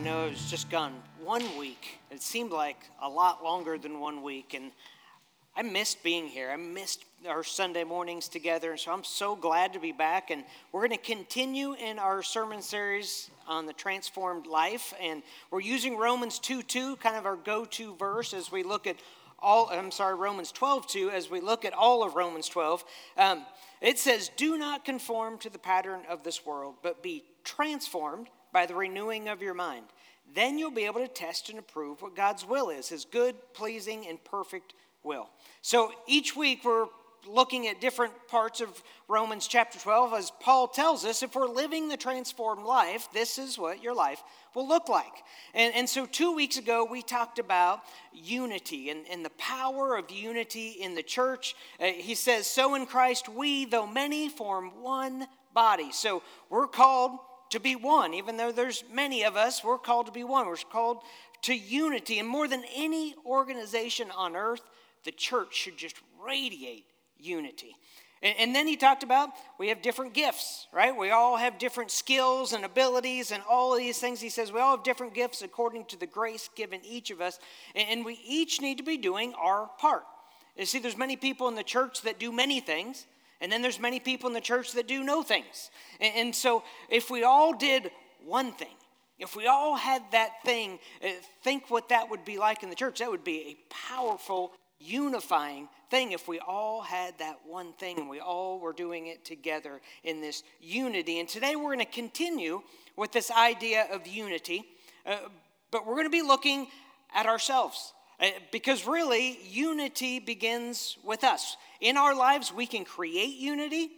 know it's just gone one week. It seemed like a lot longer than one week, and I missed being here. I missed our Sunday mornings together, and so I'm so glad to be back. And we're going to continue in our sermon series on the transformed life, and we're using Romans 2 2, kind of our go to verse as we look at all, I'm sorry, Romans 12 2, as we look at all of Romans 12. Um, it says, Do not conform to the pattern of this world, but be transformed by the renewing of your mind. Then you'll be able to test and approve what God's will is, his good, pleasing, and perfect will. So each week we're looking at different parts of Romans chapter 12 as Paul tells us if we're living the transformed life, this is what your life will look like. And, and so, two weeks ago, we talked about unity and, and the power of unity in the church. Uh, he says, So in Christ, we, though many, form one body. So, we're called to be one. Even though there's many of us, we're called to be one. We're called to unity. And more than any organization on earth, the church should just radiate unity. And, and then he talked about we have different gifts, right? We all have different skills and abilities and all of these things. He says we all have different gifts according to the grace given each of us. And, and we each need to be doing our part. You see, there's many people in the church that do many things. And then there's many people in the church that do no things. And, and so if we all did one thing, if we all had that thing, uh, think what that would be like in the church. That would be a powerful, unifying thing if we all had that one thing and we all were doing it together in this unity. And today we're going to continue with this idea of unity, uh, but we're going to be looking at ourselves. Uh, because really, unity begins with us. In our lives, we can create unity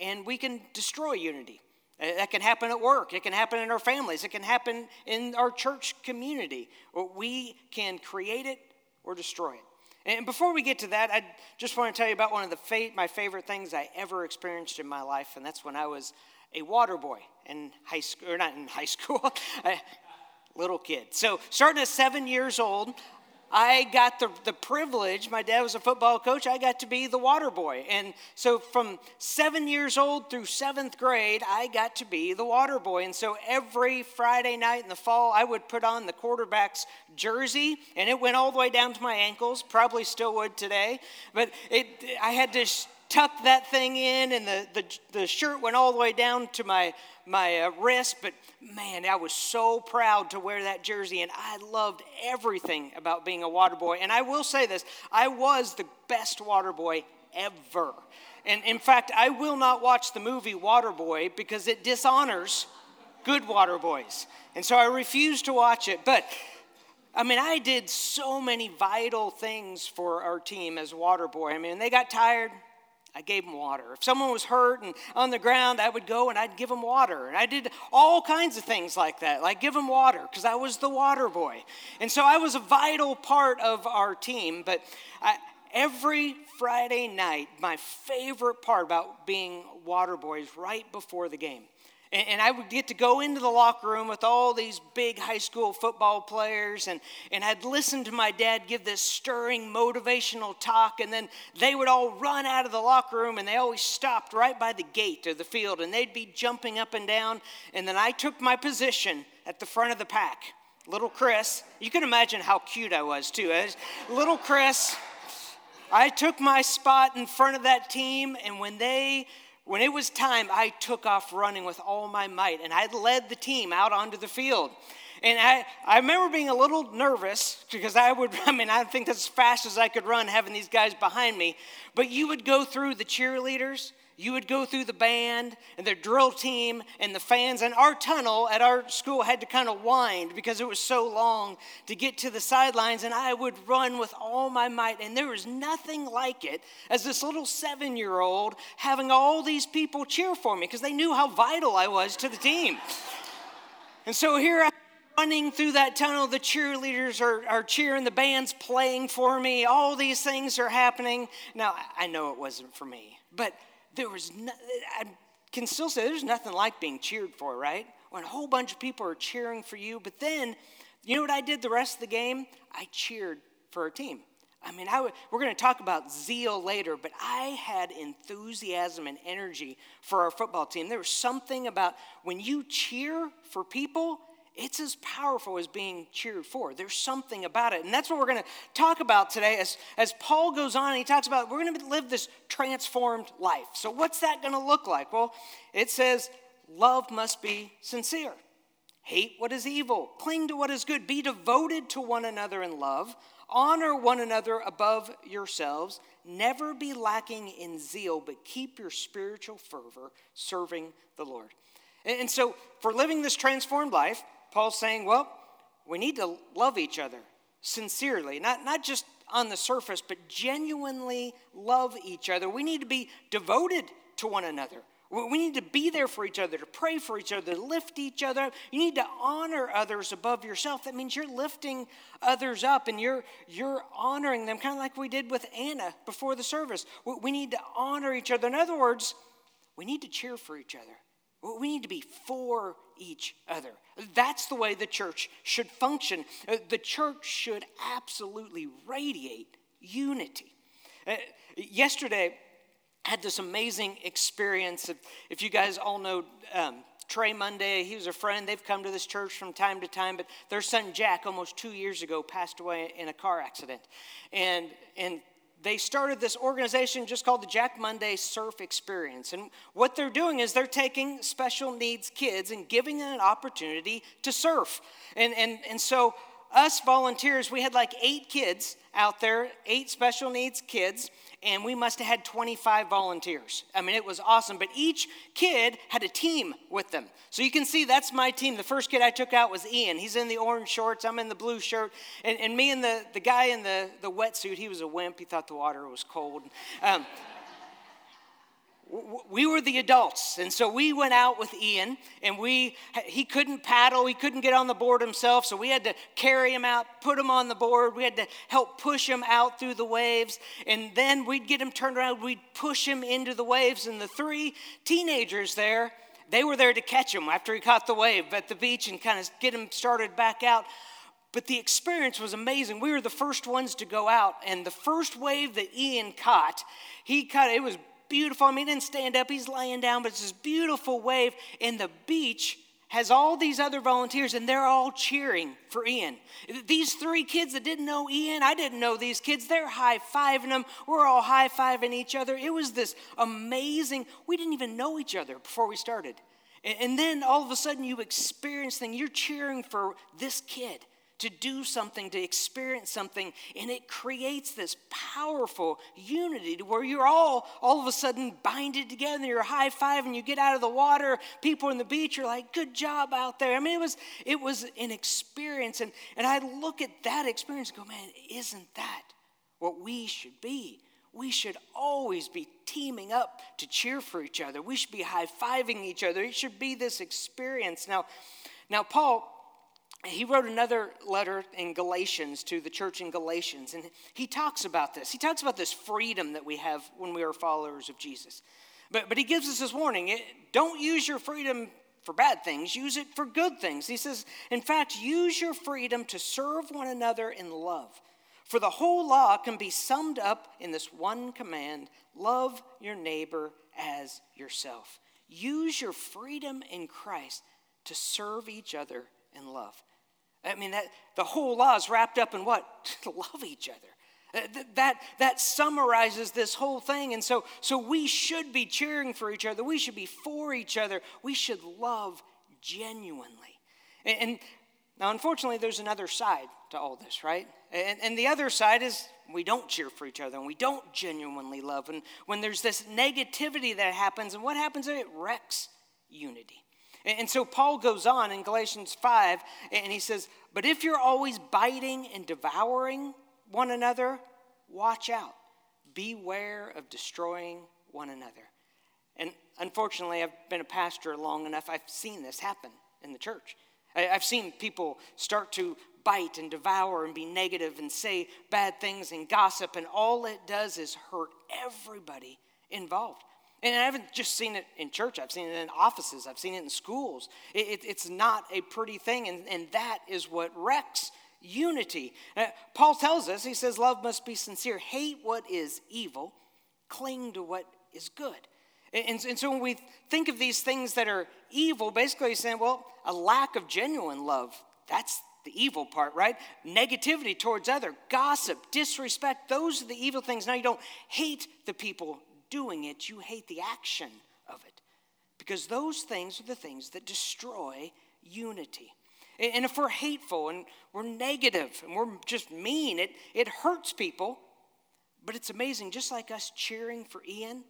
and we can destroy unity. Uh, that can happen at work. It can happen in our families. It can happen in our church community. We can create it or destroy it. And before we get to that, I just want to tell you about one of the fa- my favorite things I ever experienced in my life, and that's when I was a water boy in high school, or not in high school, a little kid. So, starting at seven years old, I got the, the privilege, my dad was a football coach, I got to be the water boy. And so from seven years old through seventh grade, I got to be the water boy. And so every Friday night in the fall, I would put on the quarterback's jersey, and it went all the way down to my ankles, probably still would today. But it, I had to tuck that thing in, and the, the, the shirt went all the way down to my, my uh, wrist. But man, I was so proud to wear that jersey, and I loved everything about being a water boy. And I will say this I was the best water boy ever. And in fact, I will not watch the movie Waterboy because it dishonors good water boys. And so I refuse to watch it. But I mean, I did so many vital things for our team as water boy. I mean, they got tired, I gave them water. If someone was hurt and on the ground, I would go and I'd give them water. And I did all kinds of things like that, like give them water, because I was the water boy. And so I was a vital part of our team. But I, every Friday night, my favorite part about being water boy is right before the game. And, and I would get to go into the locker room with all these big high school football players, and, and I'd listen to my dad give this stirring motivational talk, and then they would all run out of the locker room, and they always stopped right by the gate of the field, and they'd be jumping up and down. And then I took my position at the front of the pack. Little Chris, you can imagine how cute I was too. Little Chris, I took my spot in front of that team, and when they when it was time, I took off running with all my might, and I led the team out onto the field. And I, I remember being a little nervous because I would, I mean, I think that's as fast as I could run having these guys behind me. But you would go through the cheerleaders, you would go through the band and the drill team and the fans. And our tunnel at our school had to kind of wind because it was so long to get to the sidelines. And I would run with all my might. And there was nothing like it as this little seven year old having all these people cheer for me because they knew how vital I was to the team. And so here I running through that tunnel. The cheerleaders are, are cheering, the band's playing for me. All these things are happening. Now, I know it wasn't for me, but there was no, I can still say there's nothing like being cheered for, right? When a whole bunch of people are cheering for you. But then, you know what I did the rest of the game? I cheered for our team. I mean, I, we're going to talk about zeal later, but I had enthusiasm and energy for our football team. There was something about when you cheer for people, it's as powerful as being cheered for. There's something about it. And that's what we're going to talk about today as, as Paul goes on and he talks about we're going to live this transformed life. So, what's that going to look like? Well, it says love must be sincere. Hate what is evil, cling to what is good, be devoted to one another in love, honor one another above yourselves, never be lacking in zeal, but keep your spiritual fervor serving the Lord. And so, for living this transformed life, Paul's saying, well, we need to love each other sincerely, not, not just on the surface, but genuinely love each other. We need to be devoted to one another. We need to be there for each other, to pray for each other, to lift each other up. You need to honor others above yourself. That means you're lifting others up and you're, you're honoring them, kind of like we did with Anna before the service. We need to honor each other. In other words, we need to cheer for each other. We need to be for each other. That's the way the church should function. Uh, the church should absolutely radiate unity. Uh, yesterday, I had this amazing experience. If, if you guys all know um, Trey Monday, he was a friend. They've come to this church from time to time, but their son Jack, almost two years ago, passed away in a car accident. And, and they started this organization just called the Jack Monday Surf Experience. And what they're doing is they're taking special needs kids and giving them an opportunity to surf. And, and, and so, us volunteers, we had like eight kids out there, eight special needs kids and we must have had 25 volunteers. I mean, it was awesome. But each kid had a team with them. So you can see that's my team. The first kid I took out was Ian. He's in the orange shorts, I'm in the blue shirt. And, and me and the, the guy in the, the wetsuit, he was a wimp. He thought the water was cold. Um, we were the adults and so we went out with ian and we he couldn't paddle he couldn't get on the board himself so we had to carry him out put him on the board we had to help push him out through the waves and then we'd get him turned around we'd push him into the waves and the three teenagers there they were there to catch him after he caught the wave at the beach and kind of get him started back out but the experience was amazing. We were the first ones to go out, and the first wave that Ian caught, he caught it was beautiful. I mean, he didn't stand up, he's laying down, but it's this beautiful wave. And the beach has all these other volunteers, and they're all cheering for Ian. These three kids that didn't know Ian, I didn't know these kids, they're high fiving them. We're all high fiving each other. It was this amazing, we didn't even know each other before we started. And then all of a sudden, you experience things. You're cheering for this kid to do something, to experience something, and it creates this powerful unity to where you're all all of a sudden binded together. You're high five, and you get out of the water. People on the beach are like, "Good job out there." I mean, it was it was an experience, and and I look at that experience and go, "Man, isn't that what we should be?" We should always be teaming up to cheer for each other. We should be high fiving each other. It should be this experience. Now, now Paul he wrote another letter in Galatians to the church in Galatians, and he talks about this. He talks about this freedom that we have when we are followers of Jesus. But, but he gives us this warning don't use your freedom for bad things, use it for good things. He says, in fact, use your freedom to serve one another in love. For the whole law can be summed up in this one command love your neighbor as yourself. Use your freedom in Christ to serve each other in love. I mean, that, the whole law is wrapped up in what? to love each other. Uh, that, that, that summarizes this whole thing. And so, so we should be cheering for each other. We should be for each other. We should love genuinely. And, and now, unfortunately, there's another side to all this, right? And, and the other side is we don't cheer for each other and we don't genuinely love. And when there's this negativity that happens, and what happens? Is it wrecks unity. And so Paul goes on in Galatians 5, and he says, But if you're always biting and devouring one another, watch out. Beware of destroying one another. And unfortunately, I've been a pastor long enough, I've seen this happen in the church. I've seen people start to bite and devour and be negative and say bad things and gossip, and all it does is hurt everybody involved. And I haven't just seen it in church, I've seen it in offices, I've seen it in schools. It, it, it's not a pretty thing, and, and that is what wrecks unity. Uh, Paul tells us, he says, love must be sincere. Hate what is evil, cling to what is good. And, and so when we think of these things that are evil, basically he's saying, well, a lack of genuine love, that's the evil part, right? Negativity towards other, gossip, disrespect, those are the evil things. Now you don't hate the people doing it, you hate the action of it. Because those things are the things that destroy unity. And if we're hateful and we're negative and we're just mean, it, it hurts people. But it's amazing, just like us cheering for Ian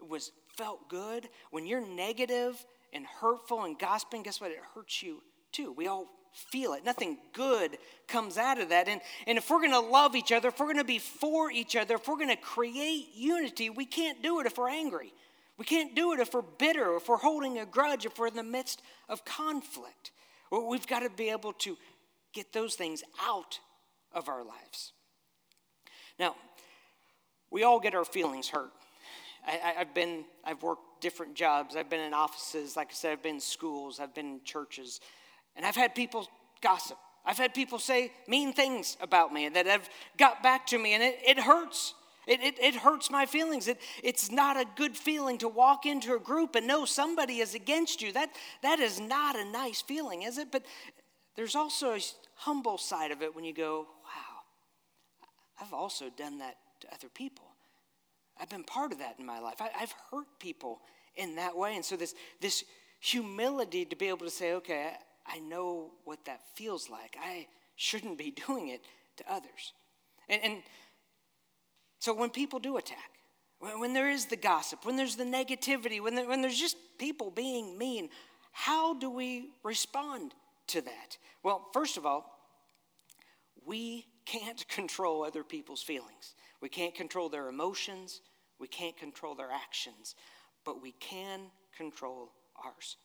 it was felt good. When you're negative and hurtful and gossiping, guess what? It hurts you too. We all feel it. Nothing good comes out of that. And, and if we're going to love each other, if we're going to be for each other, if we're going to create unity, we can't do it if we're angry. We can't do it if we're bitter, if we're holding a grudge, if we're in the midst of conflict. We've got to be able to get those things out of our lives. Now, we all get our feelings hurt. I, have been, I've worked different jobs. I've been in offices, like I said, I've been in schools, I've been in churches, and I've had people gossip. I've had people say mean things about me that have got back to me, and it, it hurts. It, it, it, hurts my feelings. It, it's not a good feeling to walk into a group and know somebody is against you. That, that is not a nice feeling, is it? But there's also a humble side of it when you go, wow, I've also done that to other people. I've been part of that in my life. I, have hurt people in that way. And so, this, this humility to be able to say, okay, I, know what that feels like. I shouldn't be doing it to others. And, and so, when people do attack, when, when, there is the gossip, when there's the negativity, when, there, when there's just people being mean, how do we respond to that? Well, first of all, we can't control other people's feelings. We can't control their emotions, we can't control their actions, but we can control ours.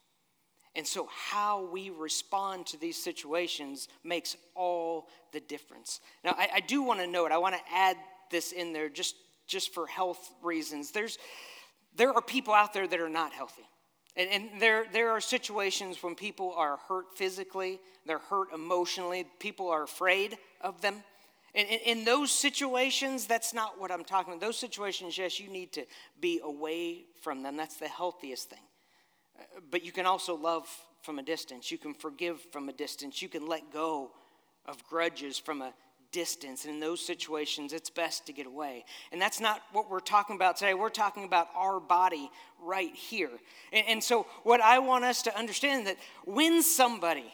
And so, how we respond to these situations makes all the difference. Now, I, I do want to note, I want to add this in there just, just for health reasons. There's, there are people out there that are not healthy. And, and there, there are situations when people are hurt physically, they're hurt emotionally, people are afraid of them. In, in, those situations, that's not what I'm talking about. Those situations, yes, you need to be away from them. That's the healthiest thing. But you can also love from a distance. You can forgive from a distance. You can let go of grudges from a distance. And in those situations, it's best to get away. And that's not what we're talking about today. We're talking about our body right here. And, and so, what I want us to understand that when somebody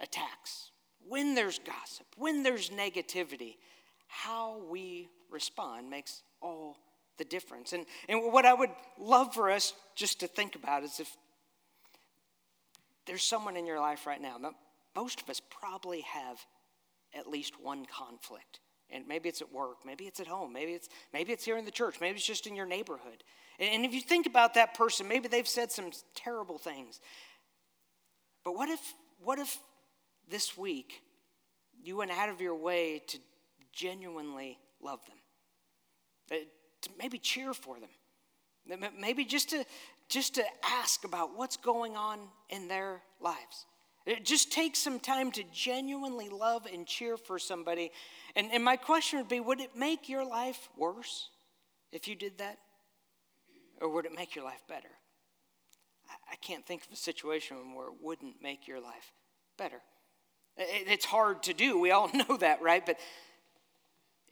attacks, when there's gossip, when there's negativity, how we respond makes all the difference. And, and what I would love for us just to think about is if there's someone in your life right now, most of us probably have at least one conflict. And maybe it's at work, maybe it's at home, maybe it's, maybe it's here in the church, maybe it's just in your neighborhood. And, and if you think about that person, maybe they've said some terrible things. But what if, what if this week, you went out of your way to genuinely love them, to maybe cheer for them, maybe just to, just to ask about what's going on in their lives. It just takes some time to genuinely love and cheer for somebody. And, and my question would be would it make your life worse if you did that? Or would it make your life better? I, I can't think of a situation where it wouldn't make your life better. It's hard to do. We all know that, right? But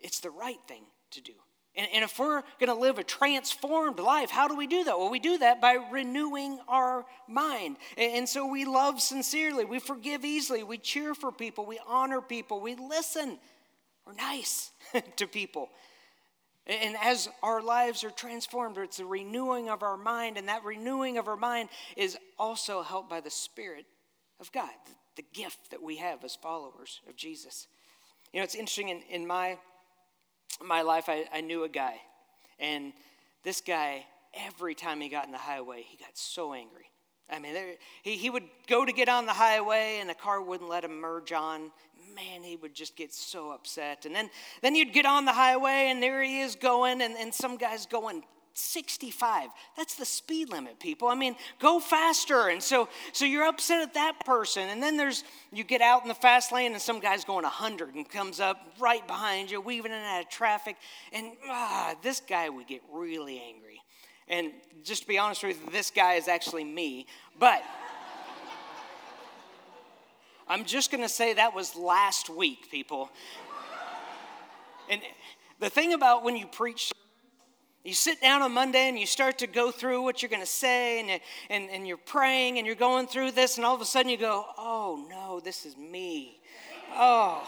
it's the right thing to do. And, and if we're going to live a transformed life, how do we do that? Well, we do that by renewing our mind. And, and so we love sincerely, we forgive easily, we cheer for people, we honor people, we listen, we're nice to people. And as our lives are transformed, it's the renewing of our mind, and that renewing of our mind is also helped by the Spirit of God, the gift that we have as followers of Jesus. You know, it's interesting in, in my, my life, I, I knew a guy, and this guy, every time he got in the highway, he got so angry. I mean, there, he, he would go to get on the highway, and the car wouldn't let him merge on. Man, he would just get so upset. And then, then you'd get on the highway, and there he is going, and, and some guy's going 65. That's the speed limit, people. I mean, go faster. And so, so you're upset at that person. And then there's, you get out in the fast lane and some guy's going 100 and comes up right behind you, weaving in and out of traffic. And ah, this guy would get really angry. And just to be honest with you, this guy is actually me. But I'm just going to say that was last week, people. And the thing about when you preach, you sit down on Monday and you start to go through what you're going to say, and, and, and you're praying and you're going through this, and all of a sudden you go, oh no, this is me. Oh.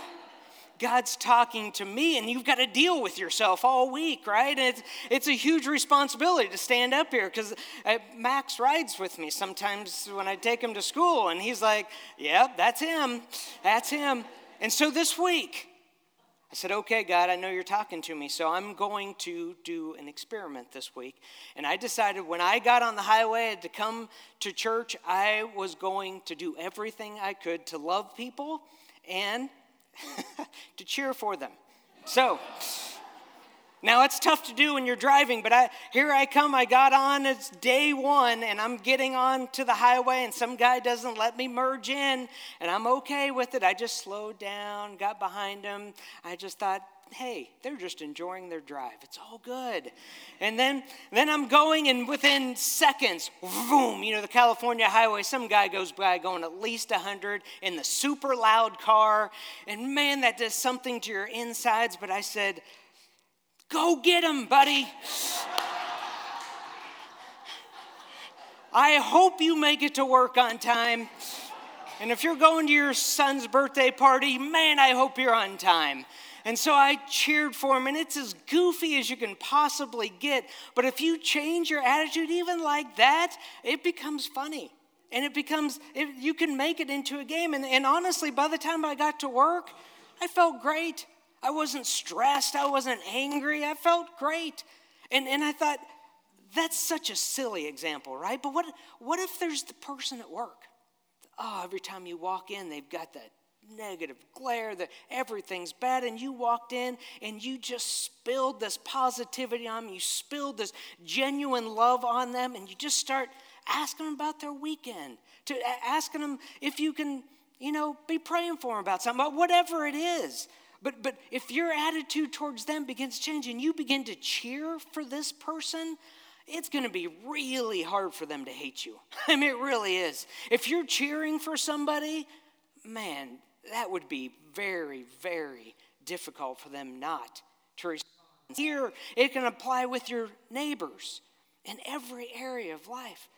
God's talking to me, and you've got to deal with yourself all week, right? And it's, it's a huge responsibility to stand up here because uh, Max rides with me sometimes when I take him to school, and he's like, Yep, that's him. That's him. And so this week, I said, Okay, God, I know you're talking to me, so I'm going to do an experiment this week. And I decided when I got on the highway to come to church, I was going to do everything I could to love people and to cheer for them. So, now it's tough to do when you're driving, but I, here I come. I got on. It's day one, and I'm getting on to the highway, and some guy doesn't let me merge in, and I'm okay with it. I just slowed down, got behind him. I just thought, hey, they're just enjoying their drive. It's all good. And then, then I'm going, and within seconds, boom, you know, the California highway, some guy goes by going at least 100 in the super loud car. And man, that does something to your insides. But I said, go get him, buddy. I hope you make it to work on time. And if you're going to your son's birthday party, man, I hope you're on time. And so I cheered for him, and it's as goofy as you can possibly get. But if you change your attitude even like that, it becomes funny. And it becomes, it, you can make it into a game. And, and honestly, by the time I got to work, I felt great. I wasn't stressed. I wasn't angry. I felt great. And, and I thought, that's such a silly example, right? But what, what if there's the person at work? Oh, every time you walk in, they've got that negative glare that everything's bad and you walked in and you just spilled this positivity on them you spilled this genuine love on them and you just start asking them about their weekend to asking them if you can you know be praying for them about something whatever it is but but if your attitude towards them begins changing you begin to cheer for this person it's going to be really hard for them to hate you. I mean, it really is. If you're cheering for somebody, man, that would be very, very difficult for them not to respond. Here, it can apply with your neighbors in every area of life.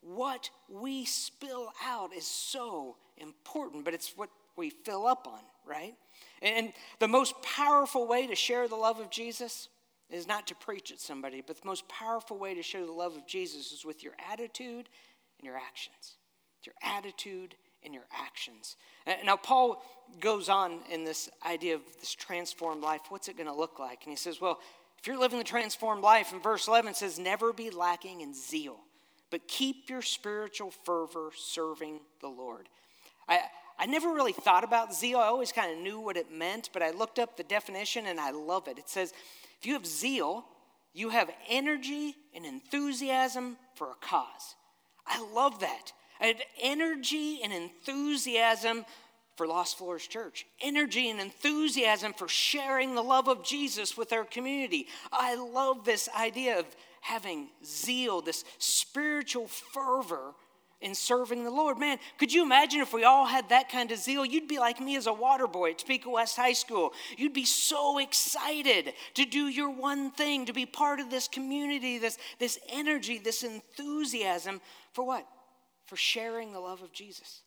What we spill out is so important, but it's what we fill up on, right? And the most powerful way to share the love of Jesus is not to preach at somebody, but the most powerful way to share the love of Jesus is with your attitude and your actions. Your attitude and your actions. Now, Paul goes on in this idea of this transformed life. What's it going to look like? And he says, well, if you're living the transformed life, in verse 11 it says, never be lacking in zeal, but keep your spiritual fervor serving the Lord. I, I never really thought about zeal. I always kind of knew what it meant, but I looked up the definition and I love it. It says, if you have zeal, you have energy and enthusiasm for a cause. I love that. I had energy and enthusiasm for Lost Floors Church, energy and enthusiasm for sharing the love of Jesus with our community. I love this idea of having zeal, this spiritual fervor in serving the Lord. Man, could you imagine if we all had that kind of zeal? You'd be like me as a water boy at Topeka West High School. You'd be so excited to do your one thing, to be part of this community, this, this energy, this enthusiasm for what? for sharing the love of Jesus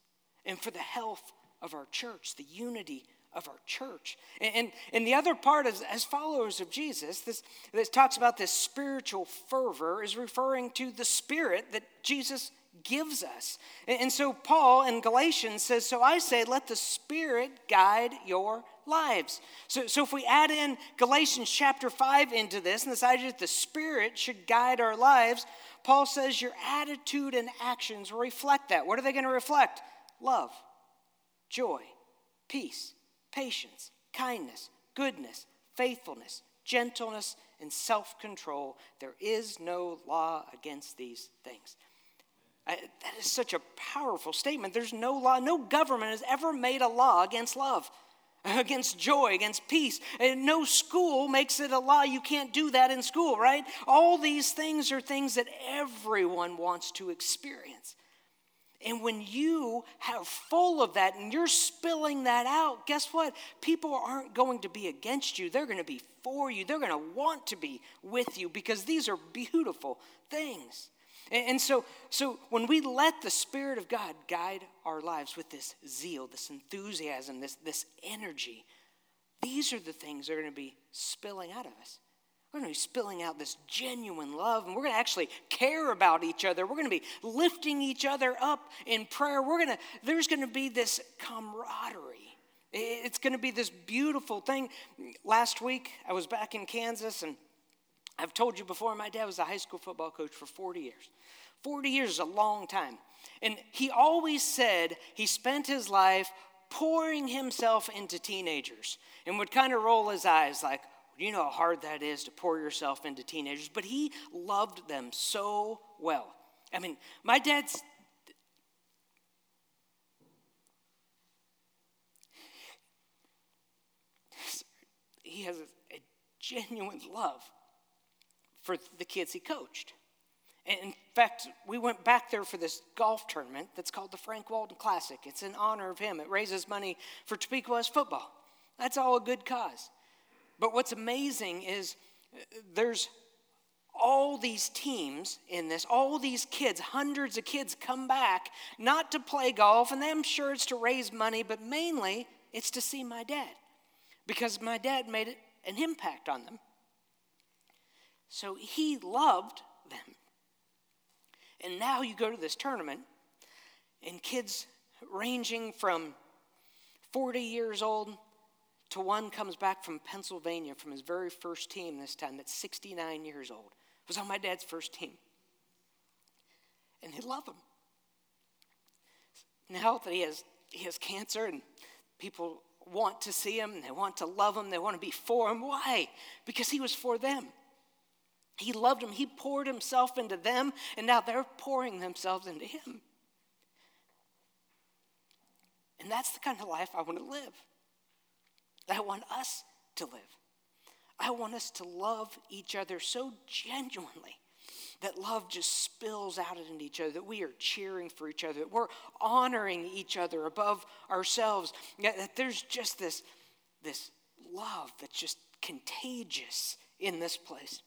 and for the health of our church, the unity of our church. And, and, and, the other part is, as followers of Jesus, this, this talks about this spiritual fervor is referring to the spirit that Jesus gives us. And, so Paul in Galatians says, So I say, let the spirit guide your lives. So, so if we add in Galatians chapter 5 into this, and this idea that the spirit should guide our lives, Paul says your attitude and actions reflect that. What are they going to reflect? Love, joy, peace, patience, kindness, goodness, faithfulness, gentleness, and self control. There is no law against these things. That is such a powerful statement. There's no law, no government has ever made a law against love. against joy, against peace. And no school makes it a law. You can't do that in school, right? All these things are things that everyone wants to experience. And when you have full of that and you're spilling that out, guess what? People aren't going to be against you. They're going to be for you. They're going to want to be with you because these are beautiful things. And so, so when we let the Spirit of God guide our lives with this zeal, this enthusiasm, this, this energy, these are the things that are going to be spilling out of us. We're going to be spilling out this genuine love, and we're going to actually care about each other. We're going to be lifting each other up in prayer. We're going to, there's going to be this camaraderie. It's going to be this beautiful thing. Last week, I was back in Kansas, and I've told you before, my dad was a high school football coach for 40 years. 40 years is a long time. And he always said he spent his life pouring himself into teenagers and would kind of roll his eyes like, you know how hard that is to pour yourself into teenagers. But he loved them so well. I mean, my dad's. He has a, genuine love for the kids he coached. In fact, we went back there for this golf tournament that's called the Frank Walden Classic. It's in honor of him. It raises money for Topeka football. That's all a good cause. But what's amazing is uh, there's all these teams in this, all these kids, hundreds of kids come back not to play golf, and I'm sure it's to raise money, but mainly it's to see my dad because my dad made an impact on them. So he loved them. And now you go to this tournament, and kids ranging from 40 years old to one comes back from Pennsylvania from his very first team this time, that's 69 years old. Was on my dad's first team. And they love him. Now that he has, he has cancer and people want to see him, they want to love him, they want to be for him. Why? Because he was for them. He loved them. He poured himself into them, and now they're pouring themselves into him. And that's the kind of life I want to live. I want us to live. I want us to love each other so genuinely that love just spills out into each other, that we are cheering for each other, that we're honoring each other above ourselves, that there's just this, this love that's just contagious in this place.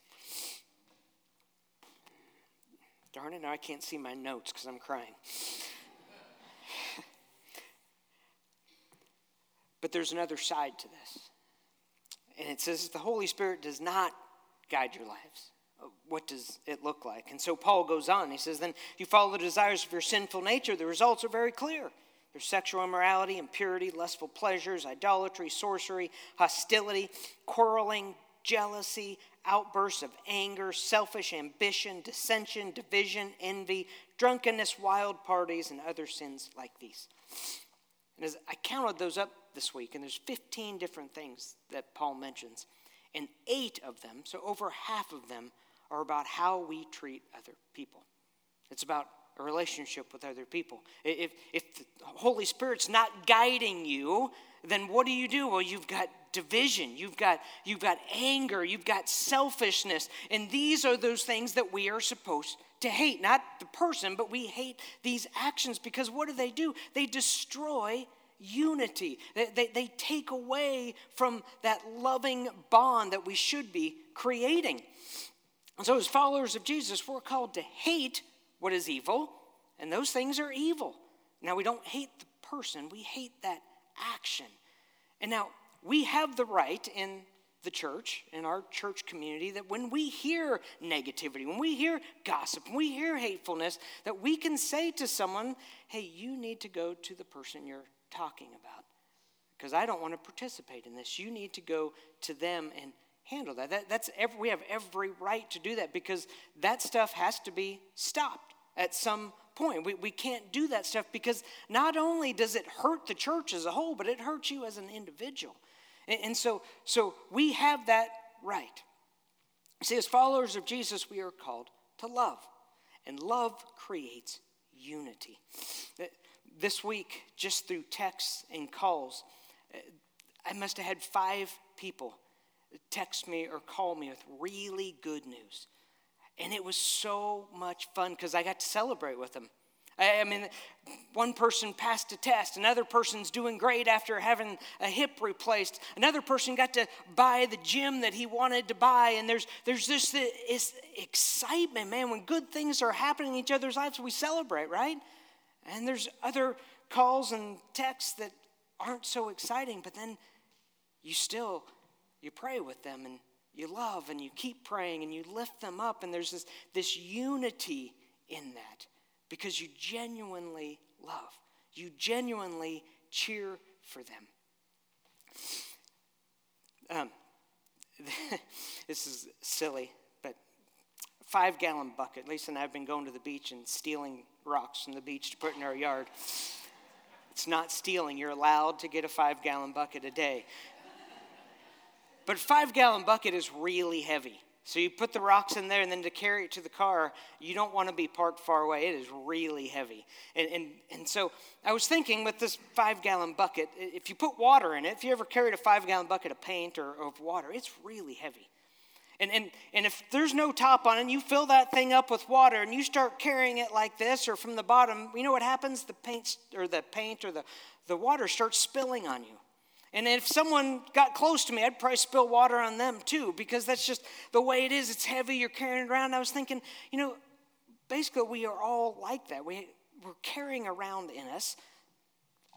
Darn it, now I can't see my notes because I'm crying. but there's another side to this. And it says the Holy Spirit does not guide your lives. Uh, what does it look like? And so Paul goes on. He says, Then you follow the desires of your sinful nature. The results are very clear. There's sexual immorality, impurity, lustful pleasures, idolatry, sorcery, hostility, quarreling, jealousy, outbursts of anger, selfish ambition, dissension, division, envy, drunkenness, wild parties, and other sins like these. And as I counted those up this week, and there's 15 different things that Paul mentions, and eight of them, so over half of them, are about how we treat other people. It's about a relationship with other people. If, if the Holy Spirit's not guiding you, then what do you do? Well, you've got division, you've got, you've got anger, you've got selfishness. And these are those things that we are supposed to hate. Not the person, but we hate these actions because what do they do? They destroy unity. They, they, they, take away from that loving bond that we should be creating. And so, as followers of Jesus, we're called to hate what is evil, and those things are evil. Now, we don't hate the person, we hate that action. And now, we have the right in the church, in our church community, that when we hear negativity, when we hear gossip, when we hear hatefulness, that we can say to someone, hey, you need to go to the person you're talking about. Because I don't want to participate in this. You need to go to them and handle that. that that's every, we have every right to do that because that stuff has to be stopped at some point. We, we can't do that stuff because not only does it hurt the church as a whole, but it hurts you as an individual. And, and so, so we have that right. See, as followers of Jesus, we are called to love, and love creates unity. Uh, this week, just through texts and calls, uh, I must have had five people text me or call me with really good news. And it was so much fun because I got to celebrate with them. I mean, one person passed a test, another person's doing great after having a hip replaced, another person got to buy the gym that he wanted to buy, and there's, there's this, this excitement, man. When good things are happening in each other's lives, we celebrate, right? And there's other calls and texts that aren't so exciting, but then you still you pray with them and you love and you keep praying and you lift them up and there's this, this unity in that because you genuinely love you genuinely cheer for them um, this is silly but five gallon bucket lisa and i've been going to the beach and stealing rocks from the beach to put in our yard it's not stealing. You're allowed to get a five gallon bucket a day. But five gallon bucket is really heavy. So you put the rocks in there, and then to carry it to the car, you don't want to be parked far away. It is really heavy. And, and, and so I was thinking with this five gallon bucket, if you put water in it, if you ever carried a five gallon bucket of paint or of water, it's really heavy. And, and, and if there's no top on it, and you fill that thing up with water and you start carrying it like this or from the bottom, you know what happens? The paint or the paint or the, the water starts spilling on you. And if someone got close to me, I'd probably spill water on them too, because that's just the way it is. It's heavy, you're carrying it around. I was thinking, you know, basically, we are all like that. We, we're carrying around in us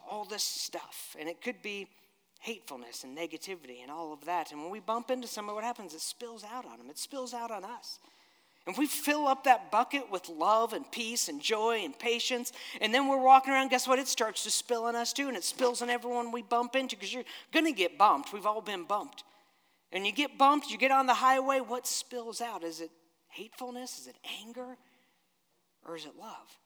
all this stuff. And it could be hatefulness and negativity and all of that. And when we bump into someone, what happens? It spills out on them, it spills out on us. And we fill up that bucket with love and peace and joy and patience, and then we're walking around, guess what? It starts to spill on us too, and it spills on everyone we bump into because you're going to get bumped. We've all been bumped. And you get bumped, you get on the highway, what spills out? Is it hatefulness? Is it anger? Or is it love?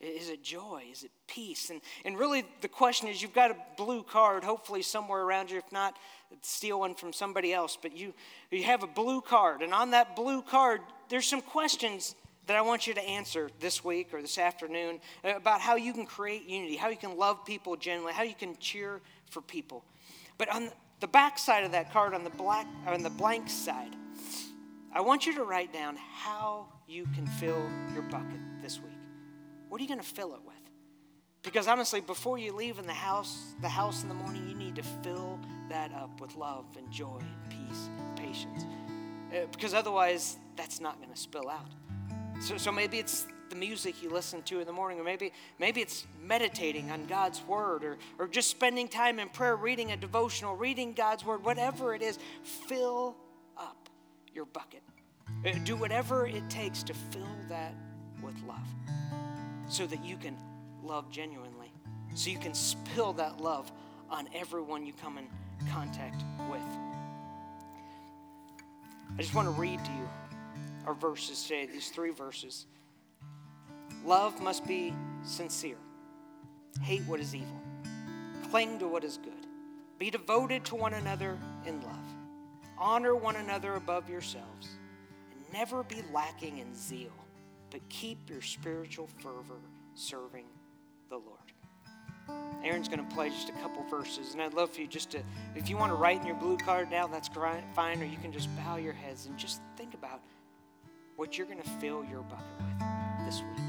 Is it joy? Is it peace? And, and really, the question is you've got a blue card, hopefully, somewhere around you. If not, steal one from somebody else. But you, you have a blue card. And on that blue card, there's some questions that I want you to answer this week or this afternoon about how you can create unity, how you can love people genuinely, how you can cheer for people. But on the back side of that card, on the black on the blank side, I want you to write down how you can fill your bucket this week. What are you going to fill it with? Because honestly, before you leave in the house, the house in the morning, you need to fill that up with love and joy and peace and patience. Uh, because otherwise, that's not going to spill out. So, so maybe it's the music you listen to in the morning, or maybe, maybe it's meditating on God's word, or, or just spending time in prayer, reading a devotional, reading God's word, whatever it is, fill up your bucket. Uh, do whatever it takes to fill that with love so that you can love genuinely, so you can spill that love on everyone you come in contact with. I just want to read to you our verses today, these three verses. Love must be sincere, hate what is evil, cling to what is good, be devoted to one another in love, honor one another above yourselves, and never be lacking in zeal but keep your spiritual fervor serving the Lord. Aaron's going to play just a couple verses, and I'd love for you just to, if you want to write in your blue card now, that's fine, or you can just bow your heads and just think about what you're going to fill your bucket with this week.